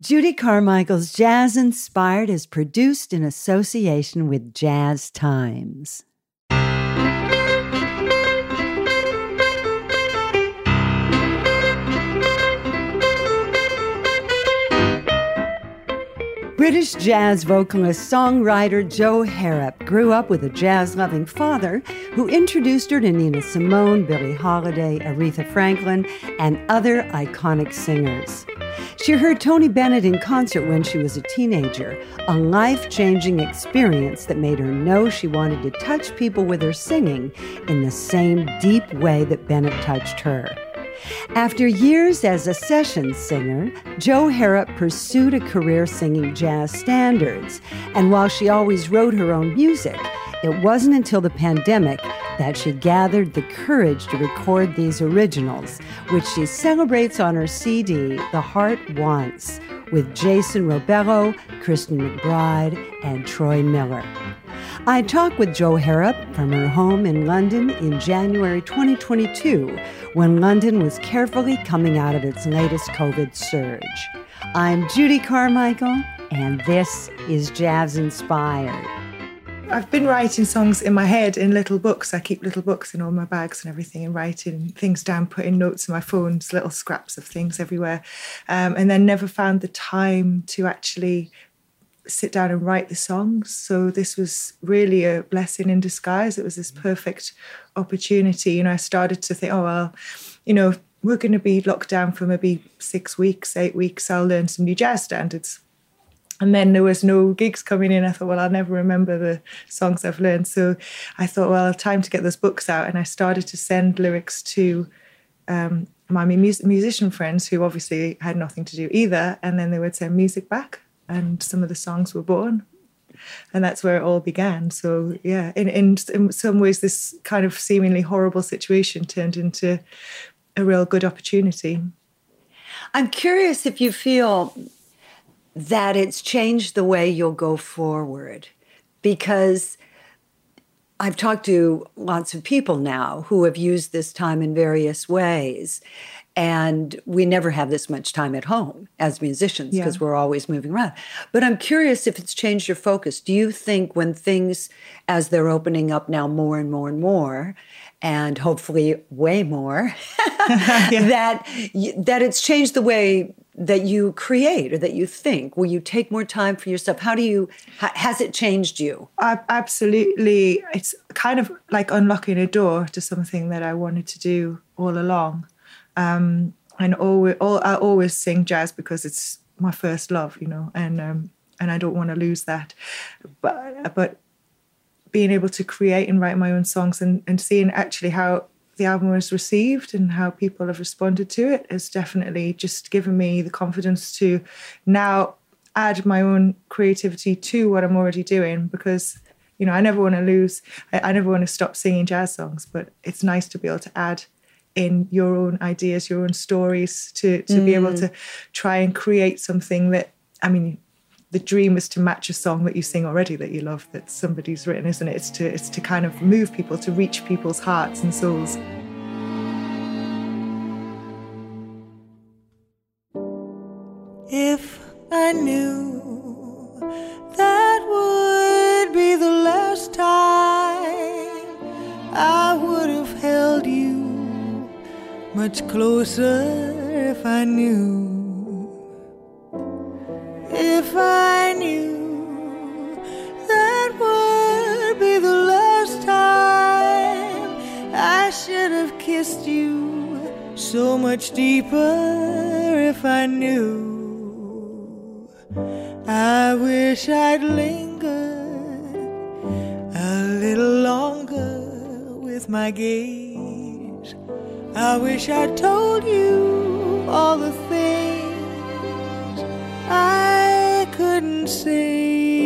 Judy Carmichael's Jazz Inspired is produced in association with Jazz Times. British jazz vocalist songwriter Jo Harrop grew up with a jazz loving father who introduced her to Nina Simone, Billie Holiday, Aretha Franklin, and other iconic singers. She heard Tony Bennett in concert when she was a teenager, a life changing experience that made her know she wanted to touch people with her singing in the same deep way that Bennett touched her. After years as a session singer, Jo Harrop pursued a career singing jazz standards. And while she always wrote her own music, it wasn't until the pandemic that she gathered the courage to record these originals, which she celebrates on her CD, The Heart Wants, with Jason Rebello, Christian McBride, and Troy Miller. I talked with Jo Harrop from her home in London in January 2022 when London was carefully coming out of its latest COVID surge. I'm Judy Carmichael, and this is Jazz Inspired. I've been writing songs in my head in little books. I keep little books in all my bags and everything, and writing things down, putting notes in my phones, little scraps of things everywhere, um, and then never found the time to actually sit down and write the songs. So this was really a blessing in disguise. It was this perfect opportunity. You know, I started to think, oh well, you know, we're going to be locked down for maybe six weeks, eight weeks. I'll learn some new jazz standards and then there was no gigs coming in. I thought, well, I'll never remember the songs I've learned. So I thought, well, time to get those books out. And I started to send lyrics to um, my mus- musician friends who obviously had nothing to do either. And then they would send music back, and some of the songs were born. And that's where it all began. So yeah, in, in in some ways, this kind of seemingly horrible situation turned into a real good opportunity. I'm curious if you feel that it's changed the way you'll go forward because I've talked to lots of people now who have used this time in various ways. And we never have this much time at home as musicians because yeah. we're always moving around. But I'm curious if it's changed your focus. Do you think when things, as they're opening up now more and more and more, and hopefully way more, that that it's changed the way that you create or that you think? Will you take more time for yourself? How do you, has it changed you? absolutely. It's kind of like unlocking a door to something that I wanted to do all along. Um, and always, all, I always sing jazz because it's my first love, you know, and um, and I don't want to lose that. But but being able to create and write my own songs and, and seeing actually how the album was received and how people have responded to it has definitely just given me the confidence to now add my own creativity to what I'm already doing because you know I never want to lose I, I never want to stop singing jazz songs but it's nice to be able to add in your own ideas your own stories to to mm. be able mm. to try and create something that I mean the dream is to match a song that you sing already that you love that somebody's written isn't it? It's to it's to kind of move people to reach people's hearts and souls. If i knew that would be the last time i would have held you much closer if i knew kissed you so much deeper if I knew. I wish I'd lingered a little longer with my gaze. I wish I'd told you all the things I couldn't say,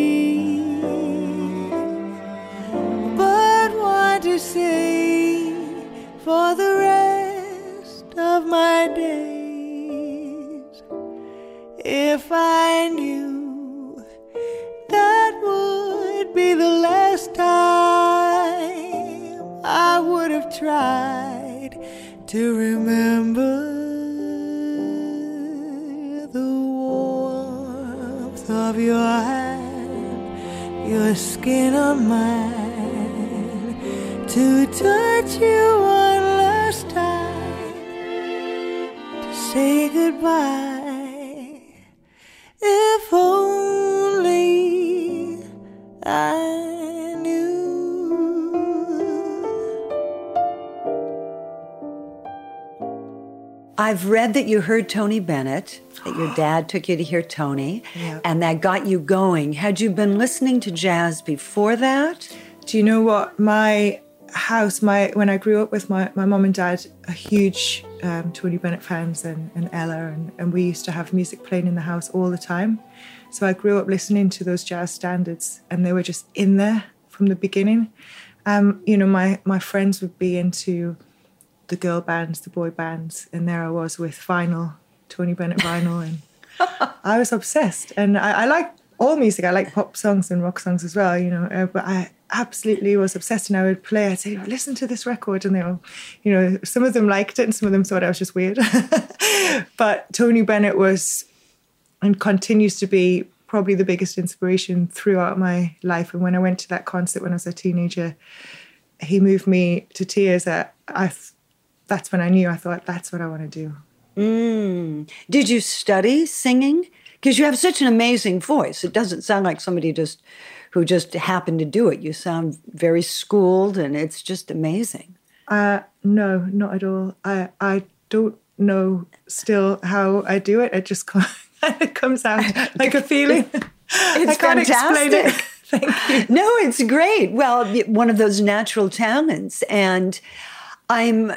I knew that would be the last time, I would have tried to remember the warmth of your hand, your skin on mine, to touch you one last time, to say goodbye. I've read that you heard Tony Bennett, that your dad took you to hear Tony, and that got you going. Had you been listening to jazz before that? Do you know what my house? My when I grew up with my my mom and dad, are huge um, Tony Bennett fans and, and Ella, and, and we used to have music playing in the house all the time. So I grew up listening to those jazz standards, and they were just in there from the beginning. Um, you know, my my friends would be into the girl bands, the boy bands, and there I was with vinyl, Tony Bennett vinyl, and I was obsessed. And I, I like all music. I like pop songs and rock songs as well, you know. Uh, but I absolutely was obsessed, and I would play. I'd say, "Listen to this record," and they all, you know, some of them liked it, and some of them thought I was just weird. but Tony Bennett was and continues to be probably the biggest inspiration throughout my life. And when I went to that concert when I was a teenager, he moved me to tears. That I, that's when I knew. I thought that's what I want to do. Mm. Did you study singing? Because you have such an amazing voice. It doesn't sound like somebody just who just happened to do it. You sound very schooled, and it's just amazing. Uh, no, not at all. I I don't know still how I do it. It just kind of comes out like a feeling. I It's can't explain it. fantastic. Thank you. No, it's great. Well, one of those natural talents, and I'm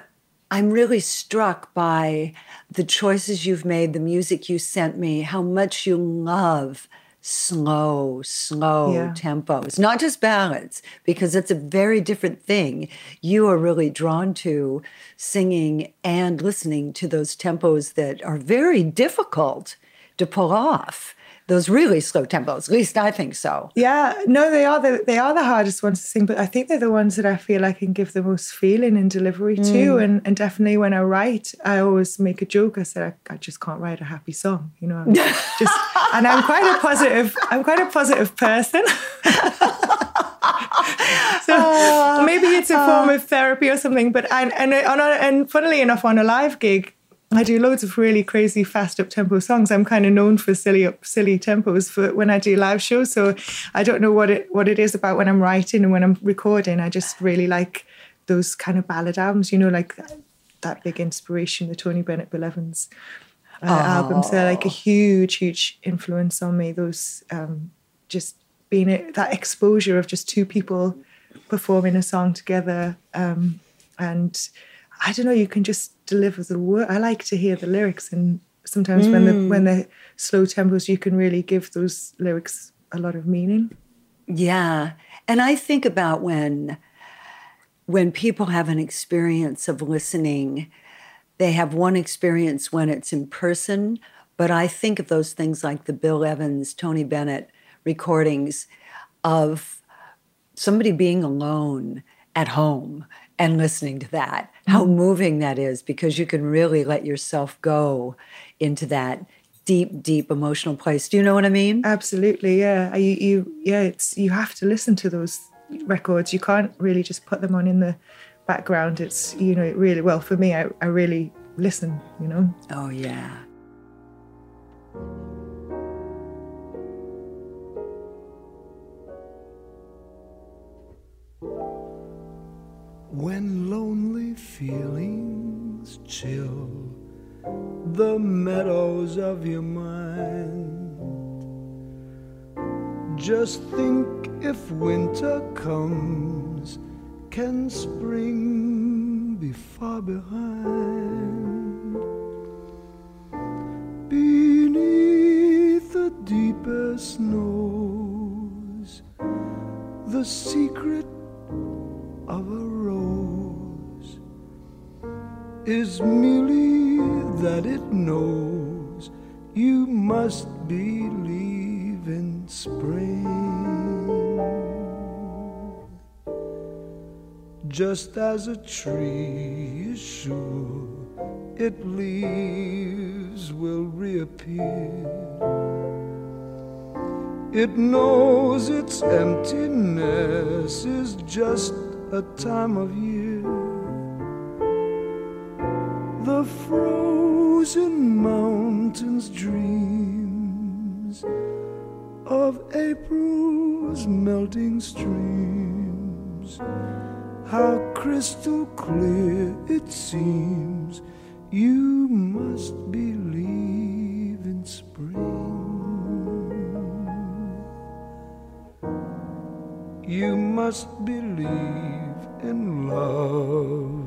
I'm really struck by the choices you've made, the music you sent me, how much you love slow, slow Yeah. tempos, not just ballads, because it's a very different thing. You are really drawn to singing and listening to those tempos that are very difficult to pull off. Those really slow tempos, at least I think so. Yeah, no, they are the they are the hardest ones to sing, but I think they're the ones that I feel I can give the most feeling and delivery mm. to. And and definitely when I write, I always make a joke. I said I, I just can't write a happy song, you know. I'm just and I'm quite a positive. I'm quite a positive person. so oh. maybe it's a form oh. of therapy or something. But and and on a, and funnily enough, on a live gig. I do loads of really crazy fast up tempo songs. I'm kind of known for silly up silly tempos for when I do live shows. So I don't know what it what it is about when I'm writing and when I'm recording. I just really like those kind of ballad albums, you know, like that, that big inspiration, the Tony Bennett Bill Evans uh, albums. They're like a huge, huge influence on me. Those um, just being it, that exposure of just two people performing a song together um, and I don't know, you can just deliver the word. I like to hear the lyrics, and sometimes when the hmm. when the slow tempos, you can really give those lyrics a lot of meaning. Yeah. And I think about when when people have an experience of listening, they have one experience when it's in person, but I think of those things like the Bill Evans, Tony Bennett recordings of somebody being alone at home and listening to that. Mm-hmm. How moving that is because you can really let yourself go into that deep, deep emotional place. Do you know what I mean? Absolutely, yeah. Uh, you, you yeah, it's you have to listen to those records. You can't really just put them on in the background. It's you know, it really well for me. I, I really listen. You know. Oh, yeah. When lonely feelings chill the meadows of your mind, just think if winter comes, can spring be far behind? Beneath the deepest snows, the secret of a is merely that it knows you must believe in spring. Just as a tree is sure its leaves will reappear It knows its emptiness is just a time of year. The frozen mountains dreams of April's melting streams. How crystal clear it seems. You must believe in spring. You must believe in love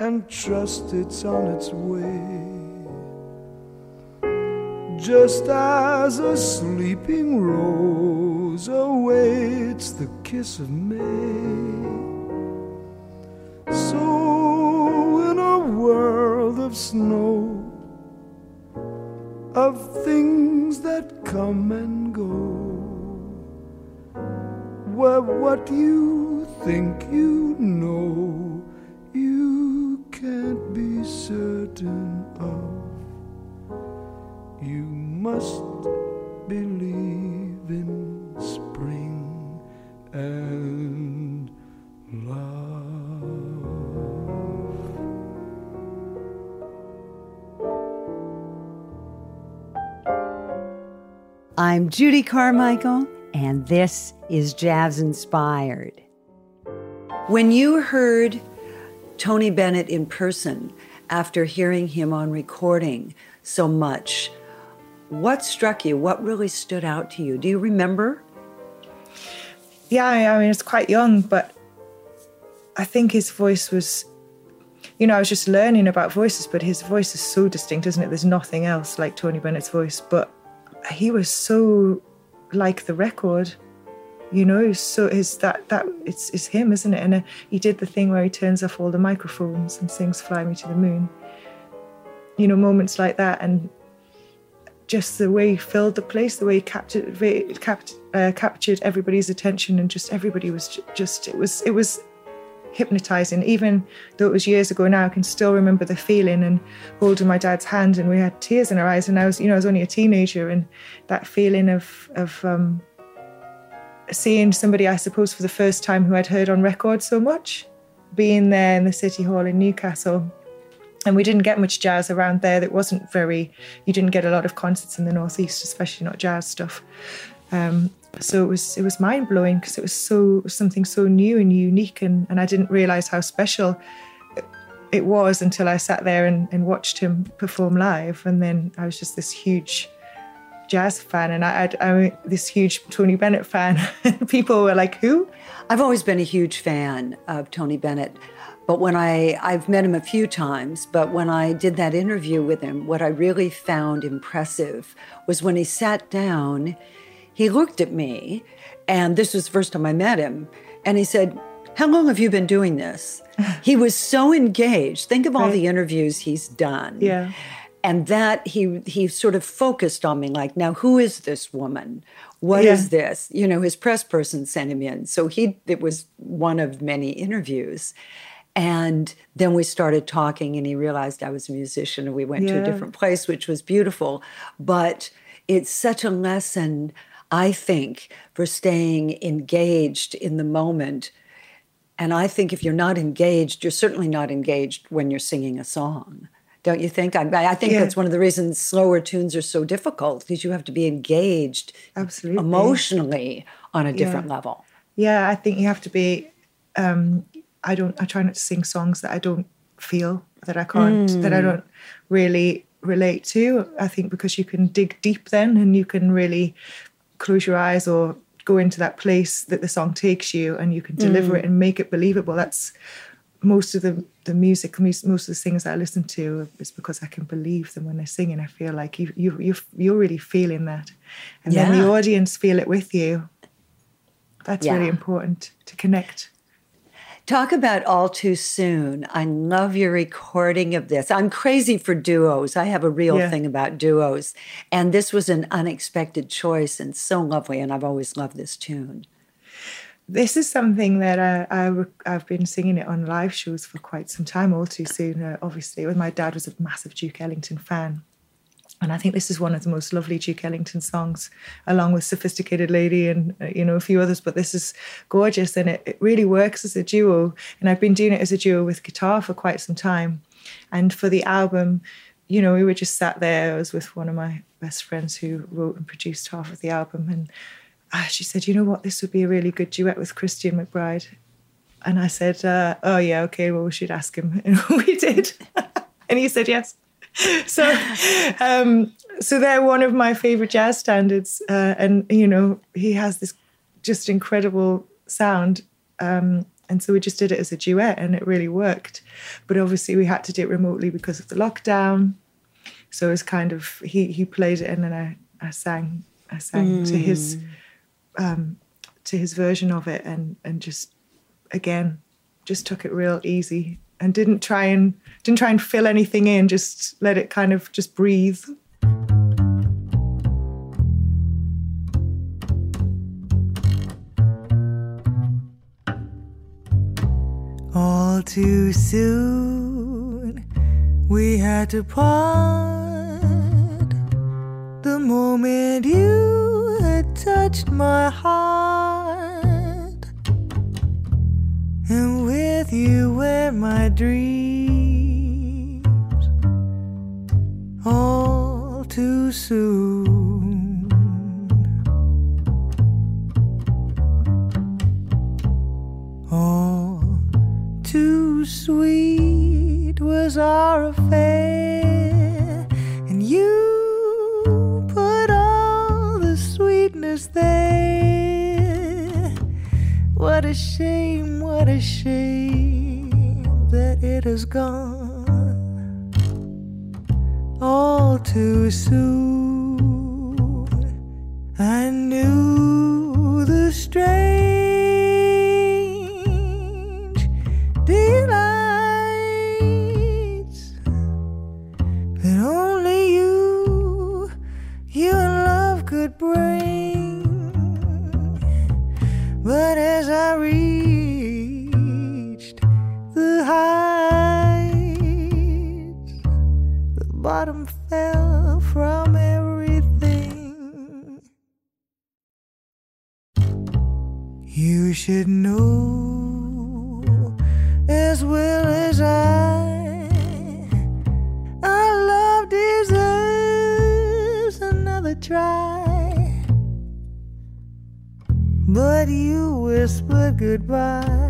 and trust it's on its way. Just as a sleeping rose awaits the kiss of May. So, in a world of snow, of things that come and go, where what you think you know, can't be certain of. You must believe in spring and love. I'm Judy Carmichael, and this is Jazz Inspired. When you heard Tony Bennett in person after hearing him on recording so much, what struck you? What really stood out to you? Do you remember? Yeah, I mean, it's quite young, but I think his voice was, you know, I was just learning about voices, but his voice is so distinct, isn't it? There's nothing else like Tony Bennett's voice, but he was so like the record. You know, so his that that it's it's him, isn't it? And uh, he did the thing where he turns off all the microphones and sings "Fly Me to the Moon." You know, moments like that, and just the way he filled the place, the way he captured capt, uh, captured everybody's attention, and just everybody was ju- just it was it was hypnotizing. Even though it was years ago now, I can still remember the feeling and holding my dad's hand, and we had tears in our eyes. And I was, you know, I was only a teenager, and that feeling of of um, seeing somebody, I suppose, for the first time who I'd heard on record so much, being there in the city hall in Newcastle. And we didn't get much jazz around there. That wasn't very. You didn't get a lot of concerts in the northeast, especially not jazz stuff. Um, so it was it was mind blowing because it was so something so new and unique, and, and I didn't realize how special it- was until I sat there and, and watched him perform live, and then I was just this huge jazz fan, and I, I I'm this huge Tony Bennett fan. People were like, "Who?" I've always been a huge fan of Tony Bennett, but when I I've met him a few times, but when I did that interview with him, what I really found impressive was when he sat down, he looked at me, and this was the first time I met him, and he said, "How long have you been doing this?" he was so engaged. Think of all Right. the interviews he's done. Yeah. And that he he sort of focused on me like, now who is this woman? What is Yeah. this? You know, his press person sent him in. So he it was one of many interviews. And then we started talking and he realized I was a musician and we went to a different place, which was beautiful. But it's such a lesson, I think, for staying engaged in the moment. And I think if you're not engaged, you're certainly not engaged when you're singing a song. Don't you think? I, I think Yeah. that's one of the reasons slower tunes are so difficult because you have to be engaged Absolutely. emotionally on a different level. Yeah, I think you have to be. Um, I don't. I try not to sing songs that I don't feel that I can't that I don't really relate to. I think because you can dig deep then, and you can really close your eyes or go into that place that the song takes you, and you can deliver it and make it believable. That's most of the the music, most of the things that I listen to is because I can believe them when they're singing. I feel like you you you you're really feeling that, and then the audience feel it with you. That's Yeah. really important to connect. Talk about All Too Soon. I love your recording of this. I'm crazy for duos. I have a real Yeah. thing about duos. And this was an unexpected choice and so lovely. And I've always loved this tune. This is something that I, I, have been singing it on live shows for quite some time, all too soon. Uh, obviously, my dad was a massive Duke Ellington fan. And I think this is one of the most lovely Duke Ellington songs, along with Sophisticated Lady and uh, you know a few others. But this is gorgeous, and it, it really works as a duo. And I've been doing it as a duo with guitar for quite some time. And for the album, you know, we were just sat there. I was with one of my best friends who wrote and produced half of the album, and she said, "You know what? This would be a really good duet with Christian McBride." And I said, uh, "Oh yeah, okay. Well, we should ask him." And we did, and he said yes. so um, so they're one of my favorite jazz standards uh, and you know he has this just incredible sound um, and so we just did it as a duet and it really worked but obviously we had to do it remotely because of the lockdown so it was kind of he he played it and then i, I sang i sang mm. to his um, to his version of it and and just again just took it real easy and didn't try and didn't try and fill anything in just let it kind of just breathe. All too soon we had to part. The moment you touched my heart. And with you were my dreams. All too soon. All too sweet was our affair, a shame, what a shame that it has gone all too soon. I knew the strange should know as well as I, our love deserves another try. But you whispered goodbye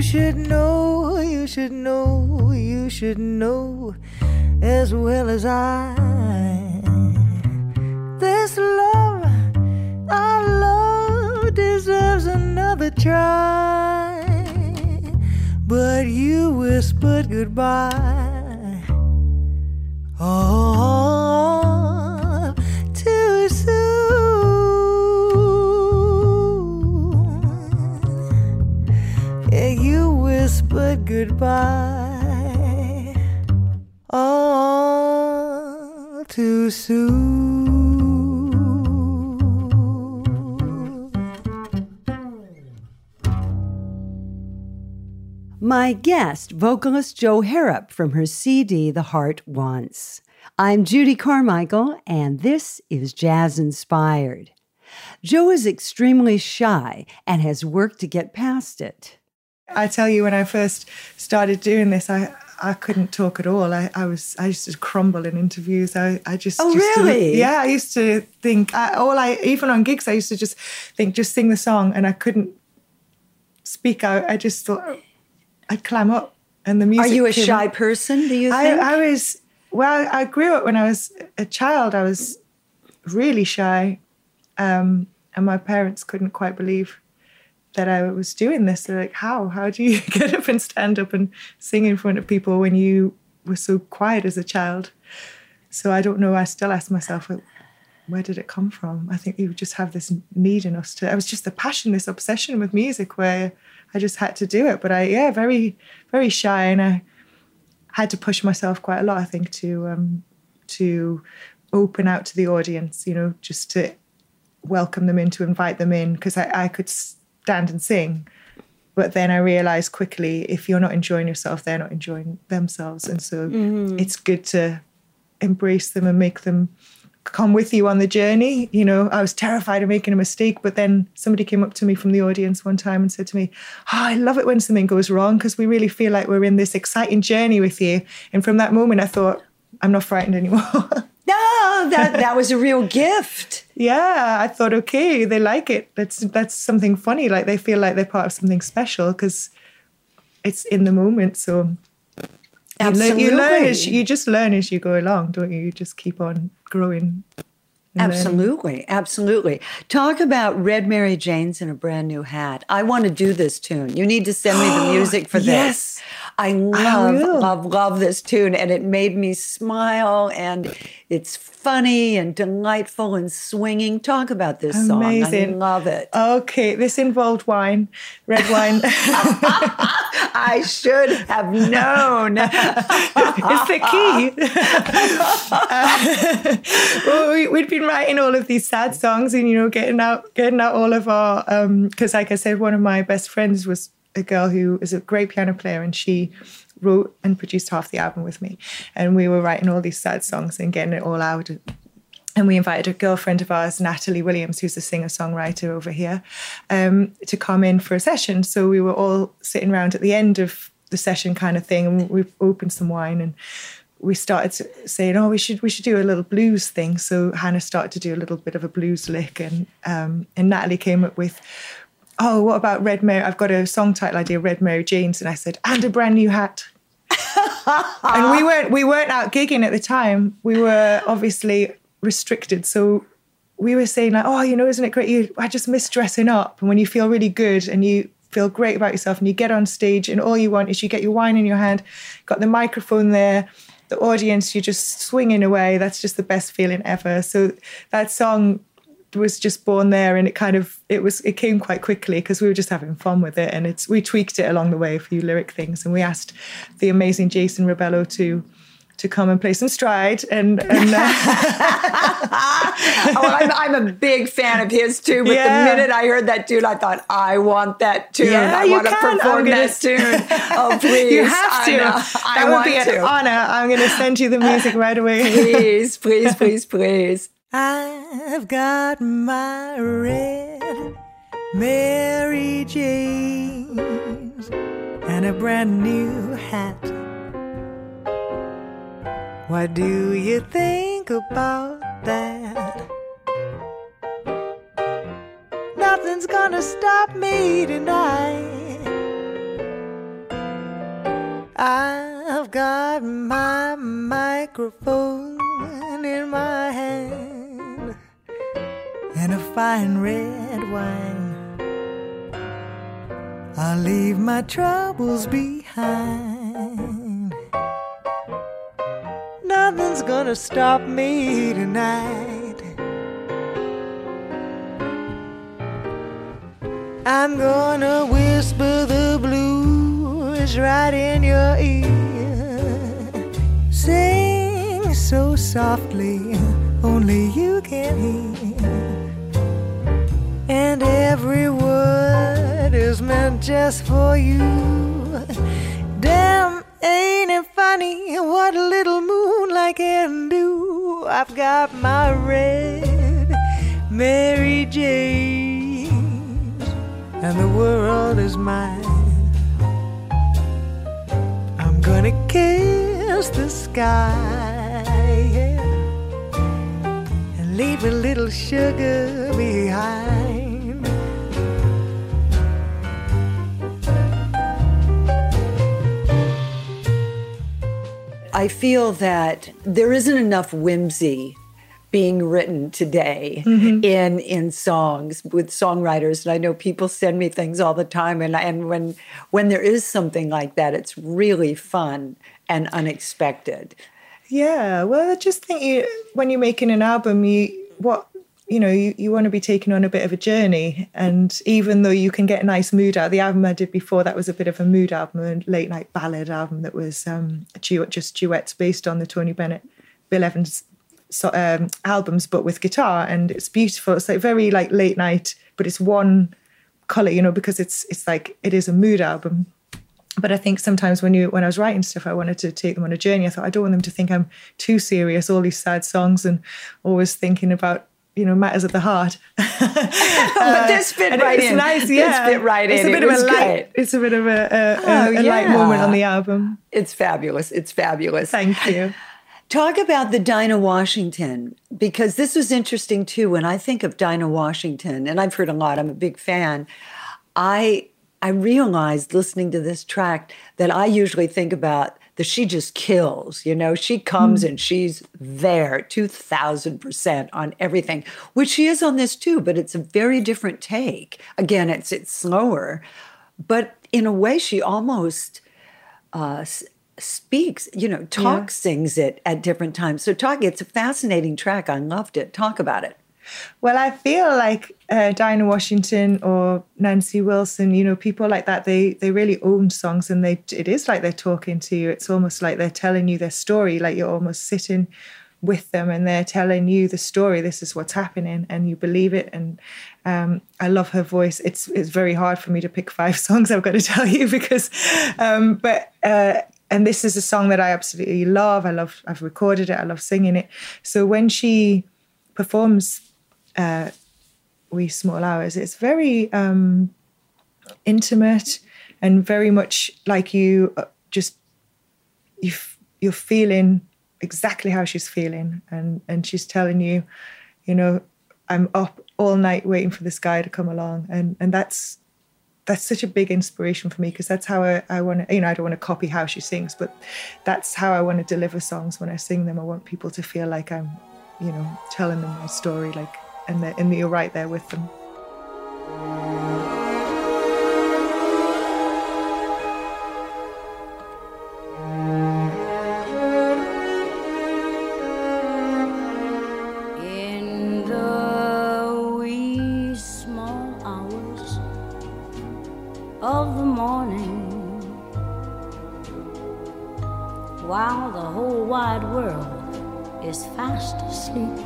You should know, you should know, you should know as well as I. This love, our love deserves another try. But you whispered goodbye. Oh, goodbye. All too soon. My guest, vocalist Jo Harrop from her CD The Heart Wants. I'm Judy Carmichael, and this is Jazz Inspired. Jo is extremely shy and has worked to get past it. I tell you, when I first started doing this, I I couldn't talk at all. I, I was I used to crumble in interviews. I, I just Oh, used to- really? yeah. I used to think I, all I even on gigs I used to just think just sing the song and I couldn't speak out. I just thought I'd clam up and the music. Are you a came shy person, do you I, think? I was well. I grew up when I was a child. I was really shy, um, and my parents couldn't quite believe that I was doing this. They're like, how? How do you get up and stand up and sing in front of people when you were so quiet as a child? So I don't know. I still ask myself, where did it come from? I think you just have this need in us to. I was just the passion, this obsession with music, where I just had to do it. But I, yeah, very, very shy, and I had to push myself quite a lot. I think to um, to open out to the audience. You know, just to welcome them in, to invite them in, because I, I could stand and sing. But then I realized quickly if you're not enjoying yourself, they're not enjoying themselves. And so mm-hmm. it's good to embrace them and make them come with you on the journey. You know, I was terrified of making a mistake, but then somebody came up to me from the audience one time and said to me, Oh, I love it when something goes wrong because we really feel like we're in this exciting journey with you. And from that moment, I thought, I'm not frightened anymore. no, that, that was a real gift. yeah, I thought, okay, they like it. That's that's something funny. Like they feel like they're part of something special because it's in the moment. So Absolutely. You, learn, you learn as you just learn as you go along, don't you? You just keep on growing. Absolutely, learning. absolutely. Talk about Red Mary Jane's in a brand new hat. I want to do this tune. You need to send me the music for yes. this. I love, I love, love this tune, and it made me smile, and it's funny and delightful and swinging. Talk about this Amazing. song. I love it. Okay, this involved wine, red wine. I should have known. it's the key. well, we, had been writing all of these sad songs, and you know, getting out, getting out all of our. Because, um, like I said, one of my best friends was a girl who is a great piano player, and she wrote and produced half the album with me. And we were writing all these sad songs and getting it all out. And we invited a girlfriend of ours, Natalie Williams, who's a singer songwriter over here, um, to come in for a session. So we were all sitting around at the end of the session, kind of thing, and we opened some wine and we started saying, "Oh, we should we should do a little blues thing." So Hannah started to do a little bit of a blues lick, and um, and Natalie came up with, oh, what about Red Mary? I've got a song title idea, Red Mary Jeans. And I said, and a brand new hat. and we weren't we weren't out gigging at the time. We were obviously restricted. So we were saying like, oh, you know, isn't it great? You, I just miss dressing up. And when you feel really good and you feel great about yourself and you get on stage and all you want is you get your wine in your hand, got the microphone there, the audience, you're just swinging away. That's just the best feeling ever. So that song was just born there and it kind of it was it came quite quickly because we were just having fun with it and it's we tweaked it along the way a few lyric things and we asked the amazing Jason Rebello to to come and play some stride and, and uh, oh, I'm, I'm, a big fan of his too but yeah. the minute I heard that tune I thought I want that tune. Yeah, I want to perform that tune. Oh please. You have to. i that would be an honor. I'm going to send you the music right away. Please please please please I've got my red Mary Jane's and a brand new hat. What do you think about that? Nothing's gonna stop me tonight. I've got my microphone in my hand and a fine red wine. I'll leave my troubles behind. Nothing's gonna stop me tonight. I'm gonna whisper the blues right in your ear. Sing so softly, only you can hear and every word is meant just for you. Damn, ain't it funny what a little moonlight can do? I've got my red Mary Jane, and the world is mine. I'm gonna kiss the sky and leave a little sugar behind. I feel that there isn't enough whimsy being written today Mm-hmm. in in songs with songwriters and I know people send me things all the time and and when when there is something like that it's really fun and unexpected Yeah, well, I just think you, when you're making an album, you what you know you, you want to be taken on a bit of a journey, and even though you can get a nice mood out, the album I did before that was a bit of a mood album, a late night ballad album that was um, just duets based on the Tony Bennett, Bill Evans so, um, albums, but with guitar, and it's beautiful. It's like very like late night, but it's one color, you know, because it's it's like it is a mood album but I think sometimes when you when I was writing stuff, I wanted to take them on a journey. I thought I don't want them to think I'm too serious, all these sad songs, and always thinking about you know matters at the heart. but this uh, fit And right it's in nice, This yeah. fit right it's in a bit It of a great. light. It's a bit of a, a, Oh, a, a light moment on the album. it's fabulous it's fabulous Thank you. Talk about the Dinah Washington because this was interesting too. When I think of Dinah Washington, and I've heard a lot, I'm a big fan. I I realized listening to this track that I usually think about that she just kills. You know, she comes and she's there two thousand percent on everything, which she is on this too. But it's a very different take. Again, it's it's slower, but in a way, she almost uh, speaks, you know, talks, sings it at different times. So talk, it's a fascinating track. I loved it. Talk about it. Well, I feel like uh, Washington or Nancy Wilson, you know, people like that, they they really own songs, and they it is like they're talking to you. It's almost like they're telling you their story, like you're almost sitting with them, and they're telling you the story. This is what's happening, and you believe it. And um, I love her voice. It's it's very hard for me to pick five songs. I've got to tell you because, um, but. Uh, and this is a song that I absolutely love. I love. I've recorded it. I love singing it. So when she performs uh, "Wee Small Hours," it's very um, intimate and very much like you uh, just you f- you're feeling exactly how she's feeling, and and she's telling you, you know, I'm up all night waiting for this guy to come along, and and that's that's such a big inspiration for me because that's how I, I want to, you know, I don't want to copy how she sings, but that's how I want to deliver songs when I sing them. I want people to feel like I'm, you know, telling them my story, like, and, and you're right there with them. In the wee small hours of the morning, while the whole wide world is fast asleep,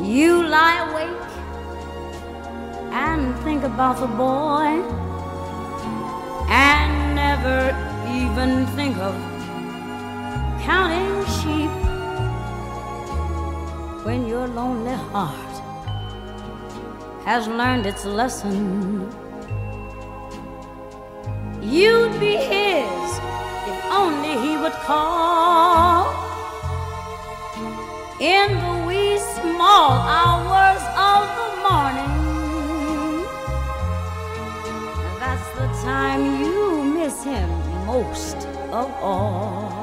you lie awake and think about the boy and never even think of counting sheep when your lonely heart has learned its lesson. You'd be his if only he would call in the small hours of the morning. That's the time you miss him most of all.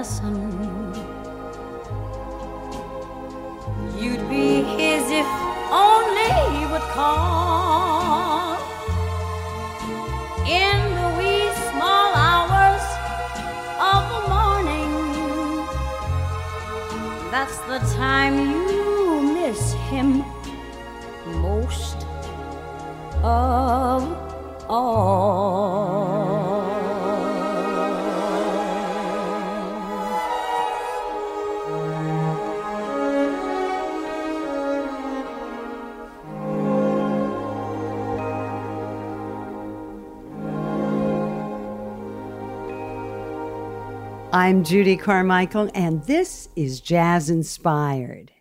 Lesson, you'd be his if only he would call in the wee small hours of the morning. That's the time you miss him most of all. I'm Judy Carmichael, and this is Jazz Inspired.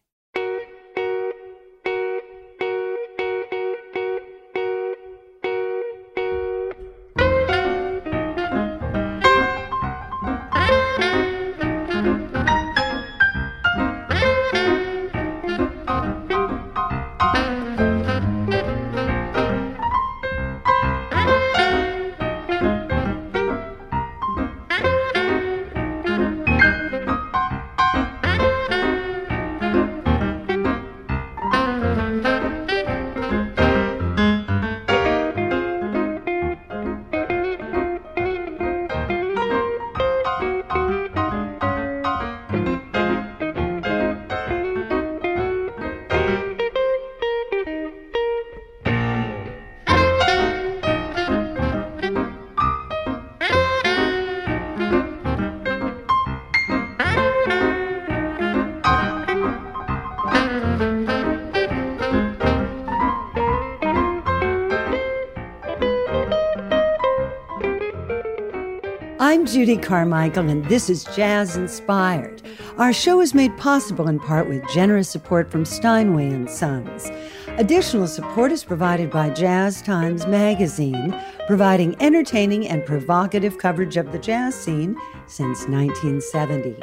Judy Carmichael, and this is Jazz Inspired. Our show is made possible in part with generous support from Steinway and Sons. Additional support is provided by Jazz Times Magazine, providing entertaining and provocative coverage of the jazz scene since 1970.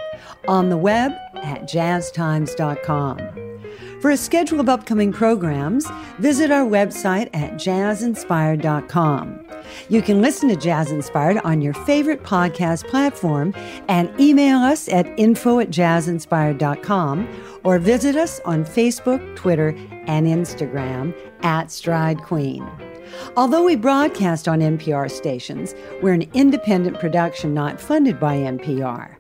On the web at jazztimes.com. For a schedule of upcoming programs, visit our website at jazzinspired.com. You can listen to Jazz Inspired on your favorite podcast platform and email us at info at jazzinspired.com or visit us on Facebook, Twitter, and Instagram at Stride Queen. Although we broadcast on NPR stations, we're an independent production not funded by NPR.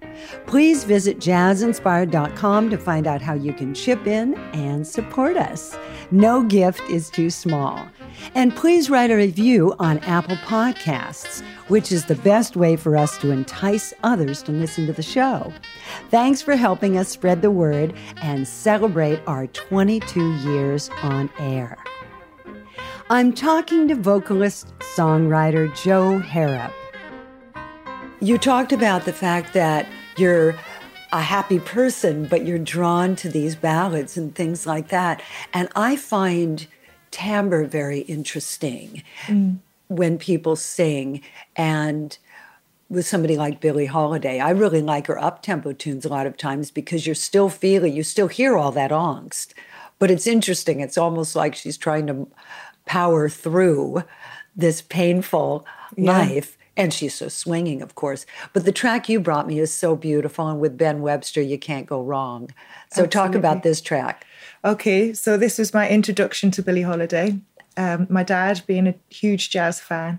Please visit jazzinspired.com to find out how you can chip in and support us. No gift is too small. And please write a review on Apple Podcasts, which is the best way for us to entice others to listen to the show. Thanks for helping us spread the word and celebrate our 22 years on air. I'm talking to vocalist songwriter Jo Harrop. You talked about the fact that you're a happy person, but you're drawn to these ballads and things like that. And I find timbre very interesting mm. when people sing. And with somebody like Billie Holiday, I really like her up tempo tunes a lot of times because you're still feeling, you still hear all that angst. But it's interesting. It's almost like she's trying to power through this painful yeah. life and she's so swinging, of course. But the track you brought me is so beautiful, and with Ben Webster, you can't go wrong. So, Absolutely. talk about this track. Okay, so this was my introduction to Billie Holiday. Um, my dad, being a huge jazz fan,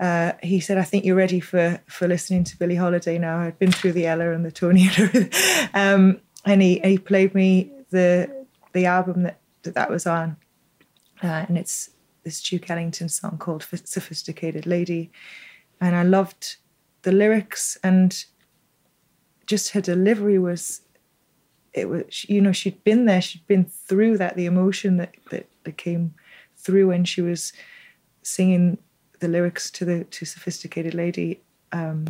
uh, he said, "I think you're ready for for listening to Billie Holiday now." I'd been through the Ella and the Tony, um, and he he played me the the album that that, that was on, uh, and it's this Duke Ellington song called "Sophisticated Lady." and I loved the lyrics and just her delivery was it was you know she'd been there she'd been through that the emotion that that, that came through when she was singing the lyrics to the to sophisticated lady um,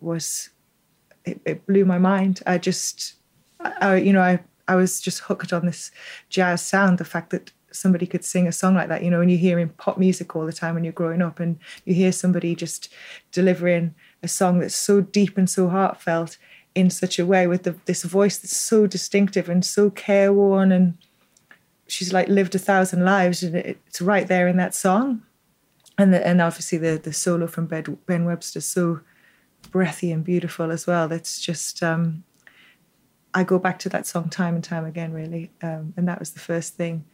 was it, it, blew my mind i just I, you know i i was just hooked on this jazz sound the fact that somebody could sing a song like that, you know, and you hear in pop music all the time when you're growing up, and you hear somebody just delivering a song that's so deep and so heartfelt in such a way with the, this voice that's so distinctive and so careworn, and she's like lived a thousand lives, and it's right there in that song. And the, and obviously the the solo from Ben, ben Webster so breathy and beautiful as well. That's just um, I go back to that song time and time again, really. Um, and that was the first thing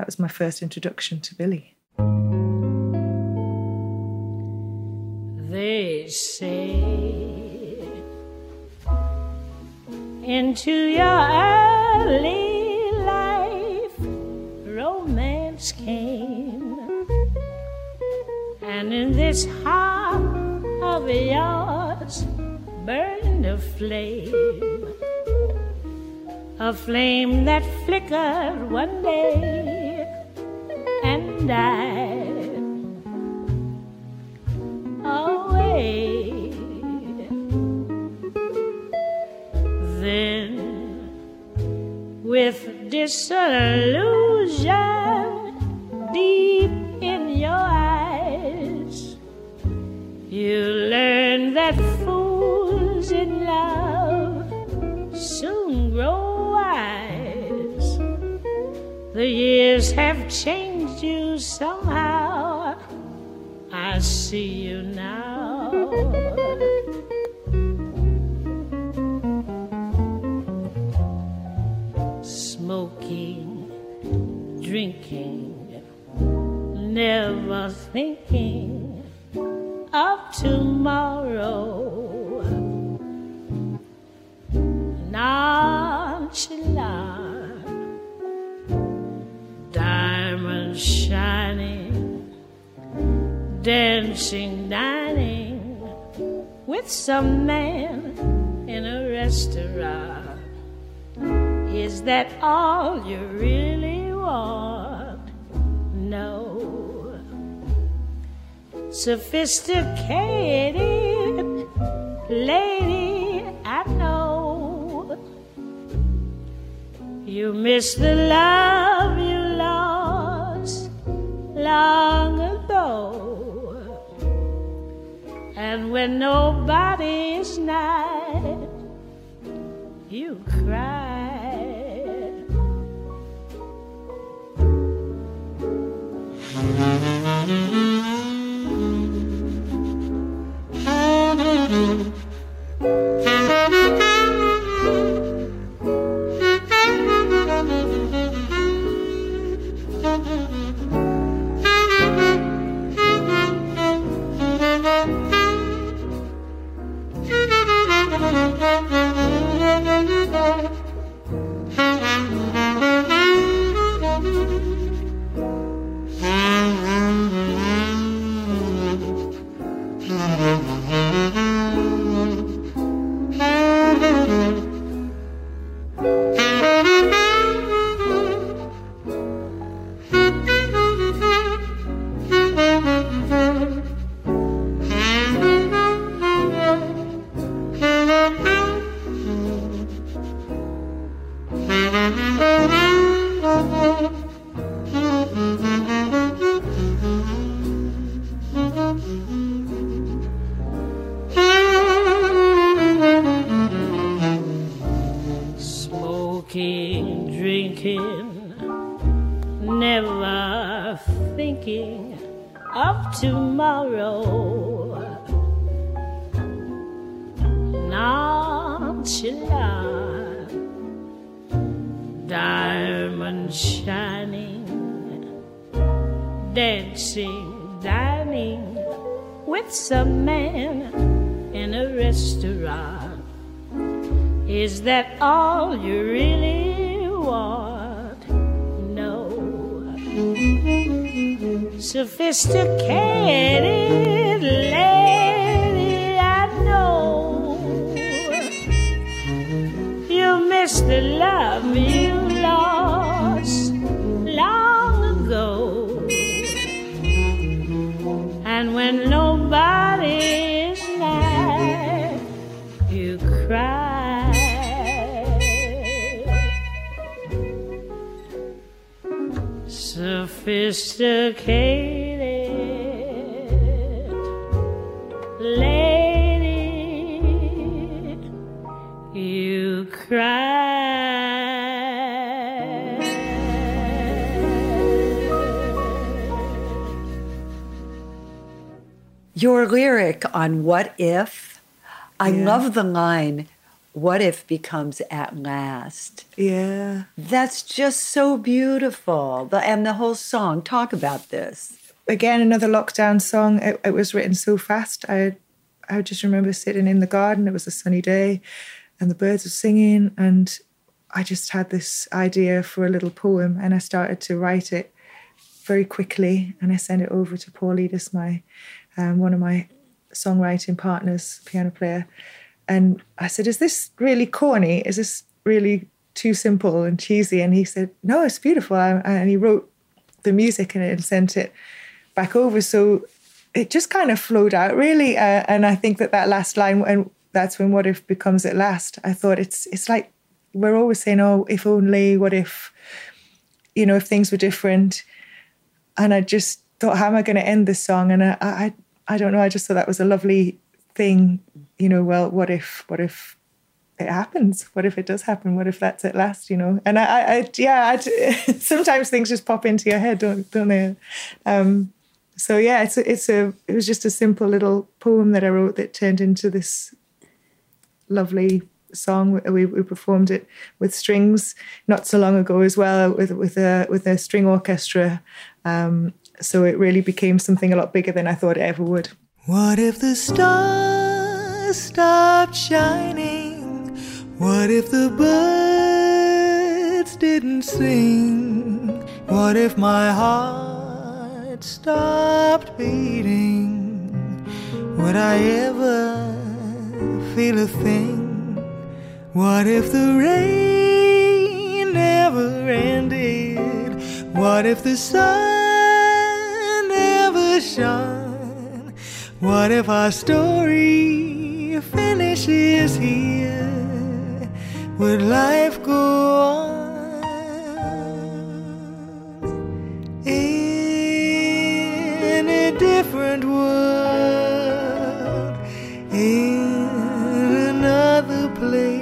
that was my first introduction to Billie. They say into your early life romance came, and in this heart of yours burned a flame a flame that flickered one day and die away. Then, with disillusion deep in your eyes, you learn that fools in love soon grow wise. The years have changed you somehow. I see you now. Smoking, drinking, never thinking dining with some man in a restaurant. Is that all you really want? No. Sophisticated lady, I know. You miss the love you lost long ago. And when nobody's nigh, you cry. Smoking, Sophisticated lady, you cry. Your lyric on What If, I Yeah. love the line, What if becomes at last? Yeah. That's just so beautiful. The, and the whole song, talk about this. Again, another lockdown song. It, it was written so fast. I I just remember sitting in the garden. It was a sunny day, and the birds were singing, and I just had this idea for a little poem, and I started to write it very quickly, and I sent it over to Paul Edis, my um, one of my songwriting partners, piano player, and I said, "Is this really corny? Is this really too simple and cheesy?" And he said, "No, it's beautiful." And he wrote the music and sent it back over. So it just kind of flowed out really. Uh, and I think that that last line, and that's when what if becomes at last. I thought it's it's like we're always saying, "Oh, if only, what if, you know, if things were different." And I just thought, how am I going to end this song? And I, I, I don't know. I just thought that was a lovely thing. You know, well, what if, what if it happens? What if it does happen? What if that's at last? You know? And I, I, yeah, I, sometimes things just pop into your head, don't, don't they? Um, so yeah, it's a, it's a, it was just a simple little poem that I wrote that turned into this lovely song. We, we performed it with strings not so long ago as well, with with a with a string orchestra. Um, so it really became something a lot bigger than I thought it ever would. What if the stars stopped shining? What if the birds didn't sing? What if my heart stopped beating? Would I ever feel a thing? What if the rain never ended? What if the sun never shone? What if our story finishes here? Would life go on in a different world? In another place?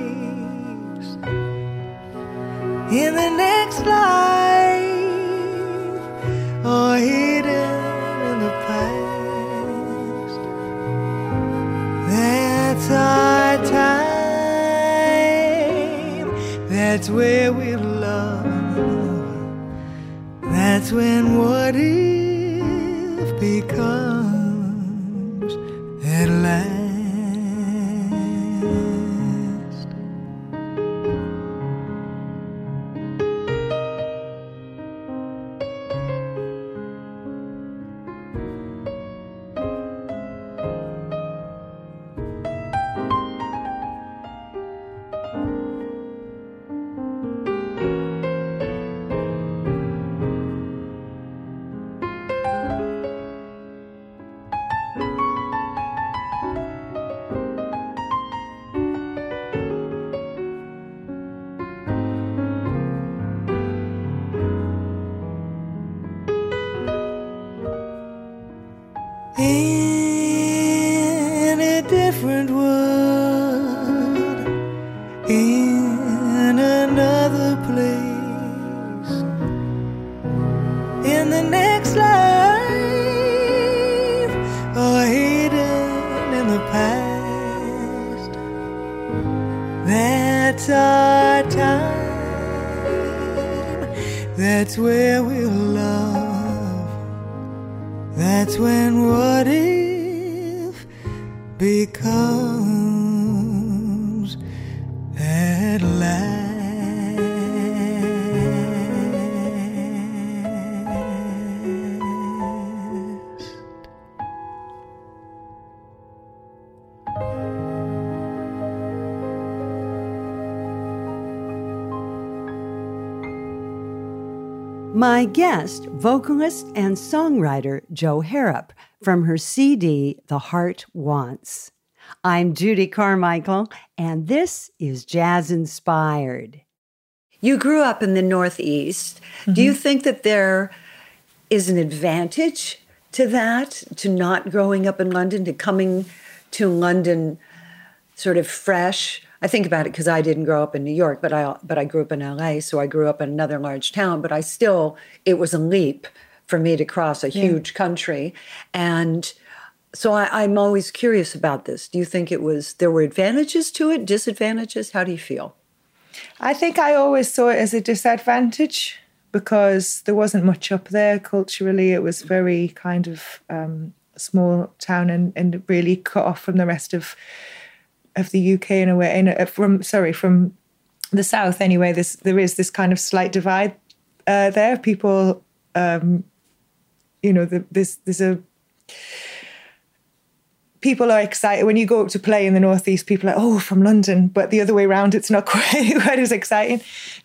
in the next life or hidden our time. That's where we love. That's when what if becomes in My guest, vocalist and songwriter Jo Harrop from her CD, The Heart Wants. I'm Judy Carmichael, and this is Jazz Inspired. You grew up in the Northeast. Do you mm-hmm. think that there is an advantage to that, to not growing up in London, to coming to London sort of fresh? I think about it because I didn't grow up in New York, but I but I grew up in LA, so I grew up in another large town. But I still, it was a leap for me to cross a huge country, and so I, I'm always curious about this. Do you think it was there were advantages to it, disadvantages? How do you feel? I think I always saw it as a disadvantage because there wasn't much up there culturally. It was very kind of um, small town and, and really cut off from the rest of of the UK in a way. In a, from sorry, from the south anyway. This there is this kind of slight divide uh, there. People, um, you know, the, there's there's a people are excited when you go up to play in the northeast people are oh from london but the other way around it's not quite, quite as exciting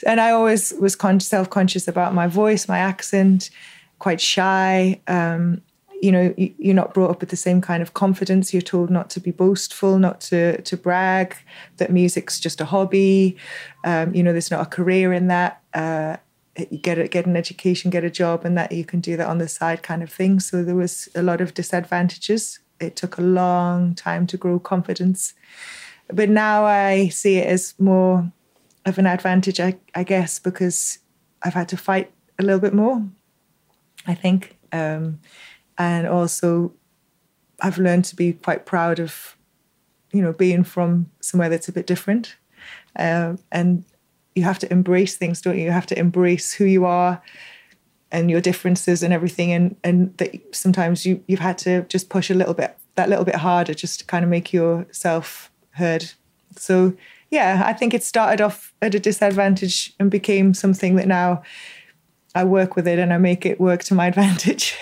and i always was con- self-conscious about my voice my accent quite shy um, you know you, you're not brought up with the same kind of confidence. You're told not to be boastful not to to brag that music's just a hobby. Um, you know there's not a career in that. Uh, you get a, get an education get a job and that you can do that on the side kind of thing. So there was a lot of disadvantages. It took a long time to grow confidence. But now i see it as more of an advantage i, I guess because i've had to fight a little bit more i think. Um, and also I've learned to be quite proud of, you know, being from somewhere that's a bit different, um, and you have to embrace things, don't you? You have to embrace who you are and your differences and everything, and and that sometimes you you've had to just push a little bit that little bit harder just to kind of make yourself heard. So yeah, I think it started off at a disadvantage and became something that now I work with it and I make it work to my advantage.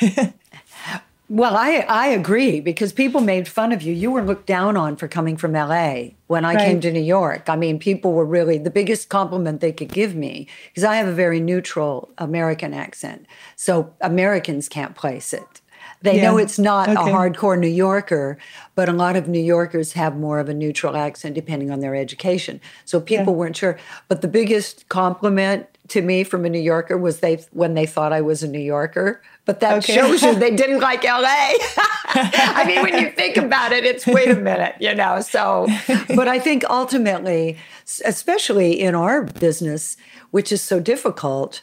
Well, I, I agree because people made fun of you. You were looked down on for coming from LA when I right. came to New York. I mean, people were really the biggest compliment they could give me because I have a very neutral American accent. So Americans can't place it. They yeah. know it's not okay. a hardcore New Yorker, but a lot of New Yorkers have more of a neutral accent depending on their education. So people yeah. weren't sure. But the biggest compliment to me from a New Yorker was they when they thought I was a New Yorker. But that okay. shows you they didn't like LA. I mean, when you think about it, it's wait a minute, you know. So, but I think ultimately, especially in our business, which is so difficult,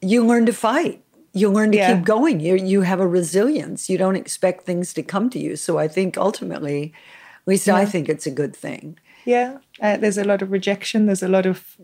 you learn to fight. You learn to yeah. keep going. You you have a resilience. You don't expect things to come to you. So I think ultimately, at least yeah. I think it's a good thing. Yeah, uh, there's a lot of rejection. There's a lot of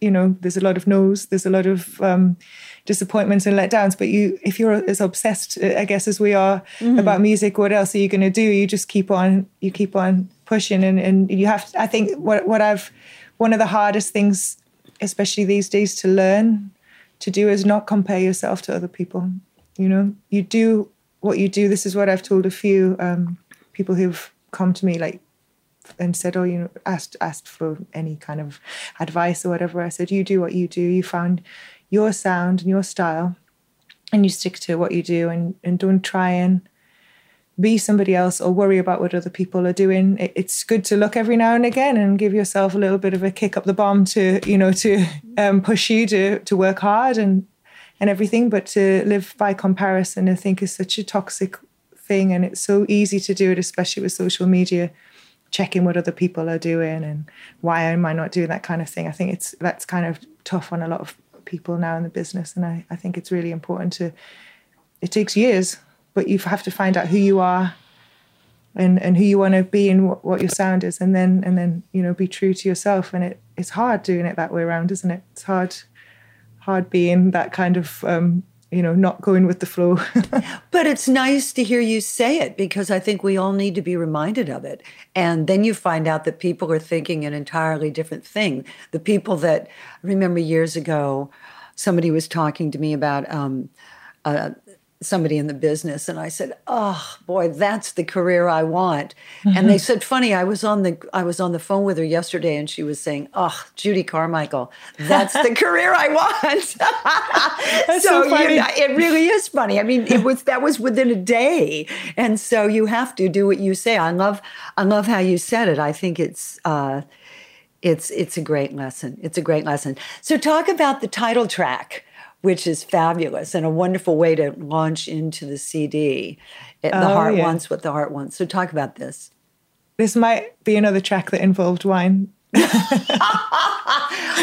you know there's a lot of no's there's a lot of um, disappointments and letdowns but you if you're as obsessed uh, i guess as we are mm. about music what else are you going to do you just keep on you keep on pushing and, and you have to, i think what, what i've one of the hardest things especially these days to learn to do is not compare yourself to other people you know you do what you do this is what i've told a few um, people who've come to me like and said, "Oh, you know, asked asked for any kind of advice or whatever." I said, "You do what you do. You found your sound and your style, and you stick to what you do, and and don't try and." Be somebody else or worry about what other people are doing it's good to look every now and again and give yourself a little bit of a kick up the bum to you know to um, push you to to work hard and and everything but to live by comparison i think is such a toxic thing and it's so easy to do it especially with social media checking what other people are doing and why am I not doing that kind of thing. I think it's that's kind of tough on a lot of people now in the business, and I, I think it's really important to. It takes years, but you have to find out who you are, and and who you want to be and what, what your sound is, and then and then you know be true to yourself. And it it's hard doing it that way around, isn't it? It's hard, hard being that kind of um, you know, not going with the flow. but it's nice to hear you say it because I think we all need to be reminded of it. And then you find out that people are thinking an entirely different thing. The people that I remember years ago, somebody was talking to me about um, uh, somebody in the business and I said, "Oh, boy, that's the career I want." Mm-hmm. And they mm-hmm. said, "Funny, I was on the I was on the phone with her yesterday and she was saying, "Oh, Judy Carmichael, that's the career I want." so, so. You know, it really is funny. I mean, it was that was within a day. And so you have to do what you say. I love I love how you said it. I think it's uh it's it's a great lesson. It's a great lesson. So talk about the title track which is fabulous and a wonderful way to launch into the CD. It, the oh, heart yeah. wants what the heart wants. So talk about this. This might be another track that involved wine.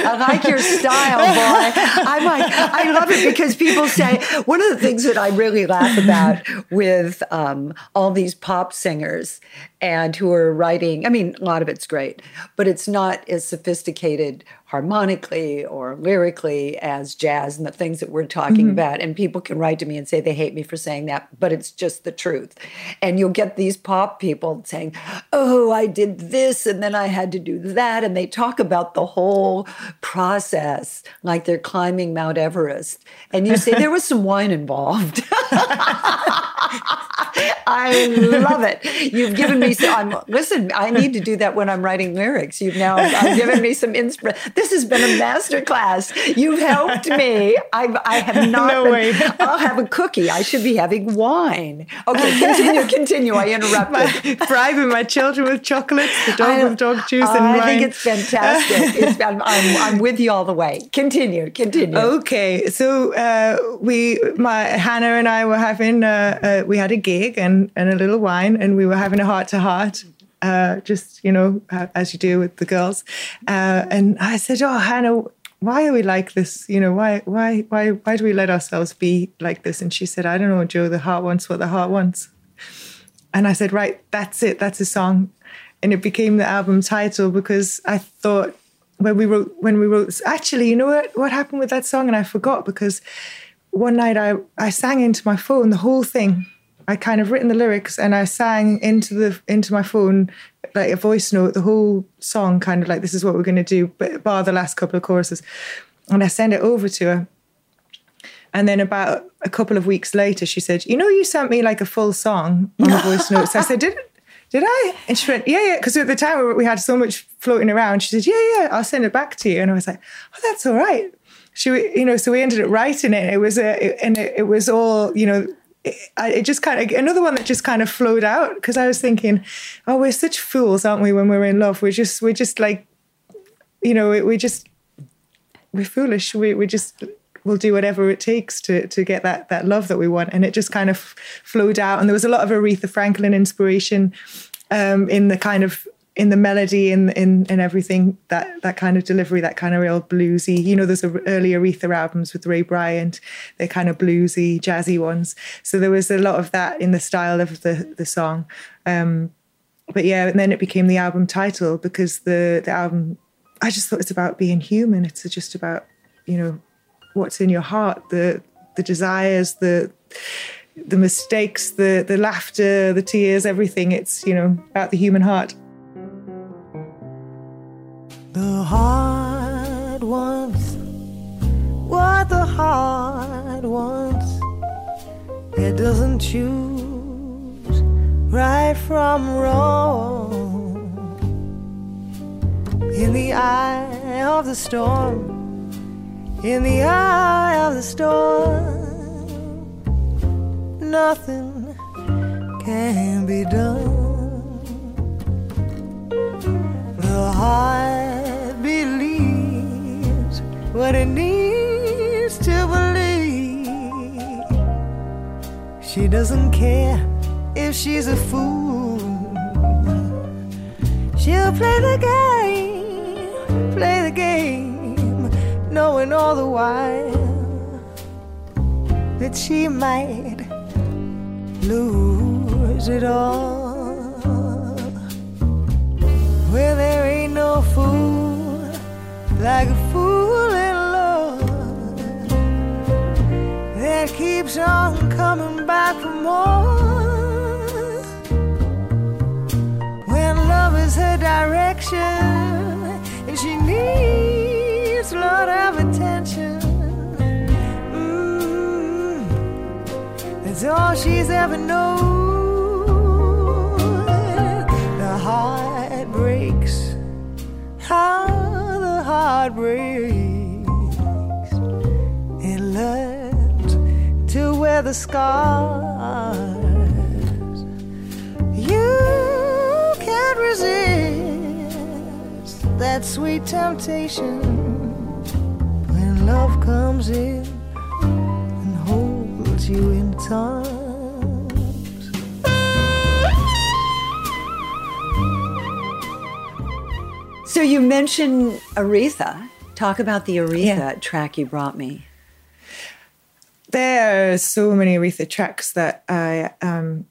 I like your style, boy. I'm like, I love it because people say one of the things that I really laugh about with um, all these pop singers and who are writing. I mean, a lot of it's great, but it's not as sophisticated harmonically or lyrically as jazz and the things that we're talking mm-hmm. about. And people can write to me and say they hate me for saying that, but it's just the truth. And you'll get these pop people saying, Oh, I did this and then I had to do that. And they talk about the whole process like they're climbing Mount Everest. And you say there was some wine involved. I love it. You've given me some. I'm, listen, I need to do that when I'm writing lyrics. You've now uh, given me some inspiration. This has been a master class. You've helped me. I've, I have not. No been, way. I'll have a cookie. I should be having wine. Okay, continue. Continue. I interrupted. My, bribing my children with chocolates, the dog I- with dog juice and I wine. think it's fantastic. It's, I'm, I'm, I'm with you all the way. Continue. Continue. Okay, so uh, we, my Hannah and I were having, uh, uh, we had a and, and a little wine, and we were having a heart to heart, uh, just you know, uh, as you do with the girls. Uh, and I said, "Oh, Hannah, why are we like this? You know, why, why, why, why do we let ourselves be like this?" And she said, "I don't know, Jo. The heart wants what the heart wants." And I said, "Right, that's it. That's a song." And it became the album title because I thought when we wrote when we wrote actually you know what what happened with that song and I forgot because one night I I sang into my phone the whole thing I kind of written the lyrics and I sang into the into my phone like a voice note the whole song kind of like this is what we're going to do but bar the last couple of choruses and I sent it over to her and then about a couple of weeks later she said you know you sent me like a full song on a voice note so I said did did I? And she went, yeah, yeah. Because at the time we had so much floating around. She said, yeah, yeah, I'll send it back to you. And I was like, oh, that's all right. She, you know, so we ended up writing it. It was a, and it, it was all, you know, it, it just kind of another one that just kind of flowed out because I was thinking, oh, we're such fools, aren't we? When we're in love, we're just, we're just like, you know, we, we just, we're foolish. We, we just will do whatever it takes to to get that that love that we want. And it just kind of flowed out. And there was a lot of Aretha Franklin inspiration um, in the kind of in the melody in in in everything that that kind of delivery, that kind of real bluesy. You know, there's a, early Aretha albums with Ray Bryant. They're kind of bluesy, jazzy ones. So there was a lot of that in the style of the the song. Um, but yeah, and then it became the album title because the the album. I just thought it's about being human. It's just about you know what's in your heart, the the desires, the the mistakes, the the laughter, the tears, everything. It's you know about the human heart. It doesn't choose right from wrong. In the eye of the storm, in the eye of the storm, nothing can be done. The heart believes what it needs to believe. She doesn't care if she's a fool. She'll play the game, play the game, knowing all the while that she might lose it all. Where there ain't no fool like a fool that keeps on coming back for more. When love is her direction and she needs a lot of attention. Mm, that's all she's ever known. The heart breaks, how the heart breaks. To wear the scars. You can't resist that sweet temptation when love comes in and holds you in time. So you mentioned Aretha. Talk about the Aretha Yeah. track you brought me. There are so many Aretha tracks that I um,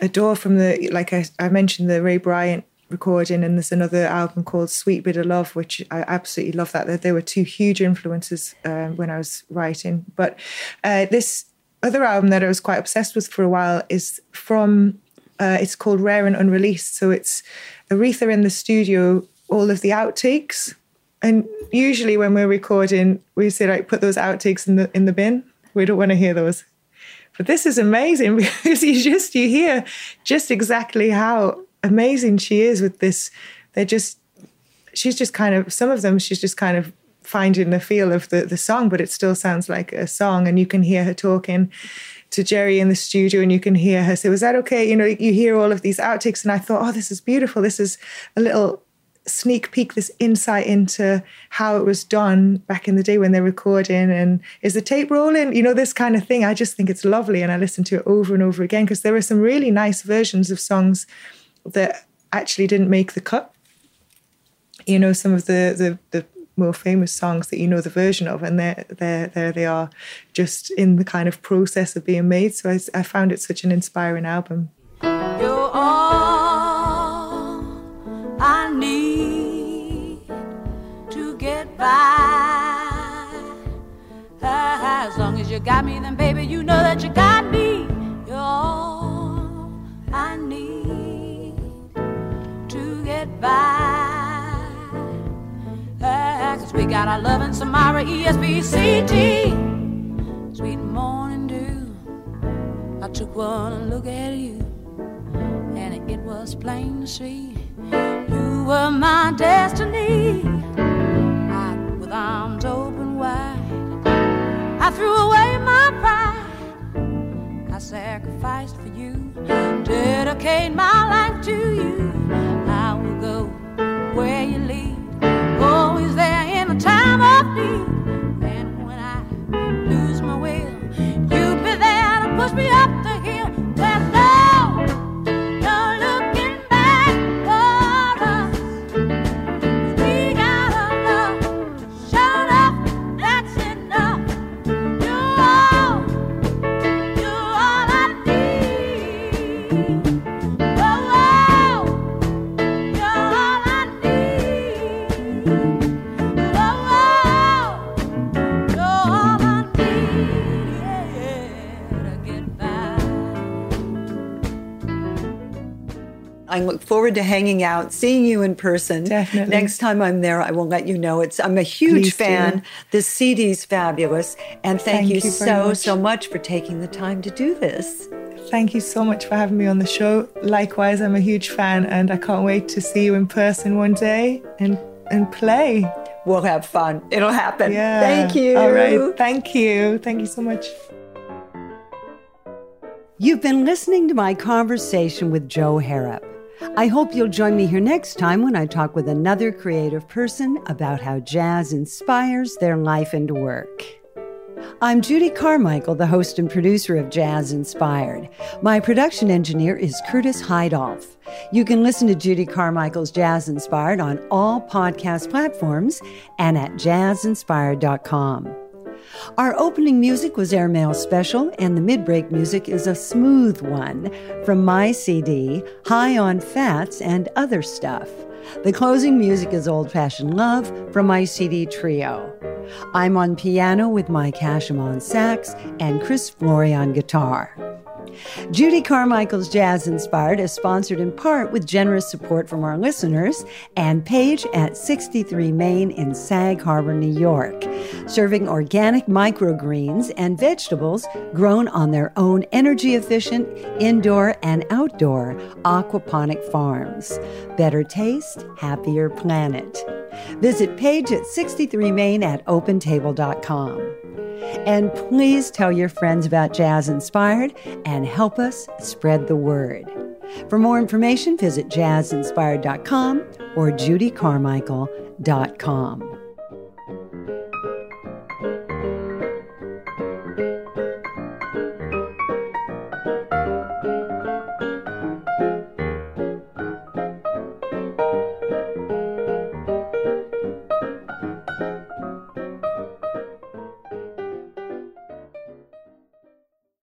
adore from the, like I, I mentioned, the Ray Bryant recording, and there's another album called Sweet Bitter Love, which I absolutely love that. They- were two huge influences um, when I was writing. But uh, this other album that I was quite obsessed with for a while is from, uh, it's called Rare and Unreleased. So it's Aretha in the studio, all of the outtakes. And usually when we're recording, we say, like, put those outtakes in the in the bin. We don't want to hear those. but this is amazing because you just you hear just exactly how amazing she is with this. They're just she's just kind of some of them she's just kind of finding the feel of the the song, but it still sounds like a song, and you can hear her talking to Jerry in the studio and you can hear her say, Was that okay? You know, you hear all of these outtakes, and I thought, Oh, this is beautiful. This is a little sneak peek, this insight into how it was done back in the day when they're recording and is the tape rolling? You know, this kind of thing. I just think it's lovely. And I listen to it over and over again because there are some really nice versions of songs that actually didn't make the cut. You know, some of the the, the more famous songs that you know the version of, and there, there, there they are, just in the kind of process of being made. So I, I found it such an inspiring album. You got me, then baby, you know that you got me. You're all I need to get by. Cause we got our love in Samara, ESBCT. Sweet morning dew. I took one look at you, and it was plain to see you were my destiny. Forward to hanging out, seeing you in person. Definitely. Next time I'm there, I will let you know. It's I'm a huge Please do. fan. This CD's fabulous, and thank, Thank you, you so much. so much for taking the time to do this. Thank you so much for having me on the show. Likewise, I'm a huge fan and I can't wait to see you in person one day and, and play. We'll have fun. It'll happen. Yeah. Thank you. All right. Thank you. Thank you so much. You've been listening to my conversation with Jo Harrop. I hope you'll join me here next time when I talk with another creative person about how jazz inspires their life and work. I'm Judy Carmichael, the host and producer of Jazz Inspired. My production engineer is Curtis Heidolf. You can listen to Judy Carmichael's Jazz Inspired on all podcast platforms and at jazzinspired.com. Our opening music was Airmail Special, and the mid break music is a smooth one from my CD, High on Fats and Other Stuff. The closing music is Old Fashioned Love from my CD Trio. I'm on piano with Mike Hashim on sax and Chris Flory on guitar. Judy Carmichael's Jazz Inspired is sponsored in part with generous support from our listeners and Page at 63 Main in Sag Harbor, New York, serving organic microgreens and vegetables grown on their own energy efficient indoor and outdoor aquaponic farms. Better taste, happier planet. Visit Page at 63 Main at opentable.com. And please tell your friends about Jazz Inspired and help us spread the word. For more information, visit jazzinspired.com or judycarmichael.com.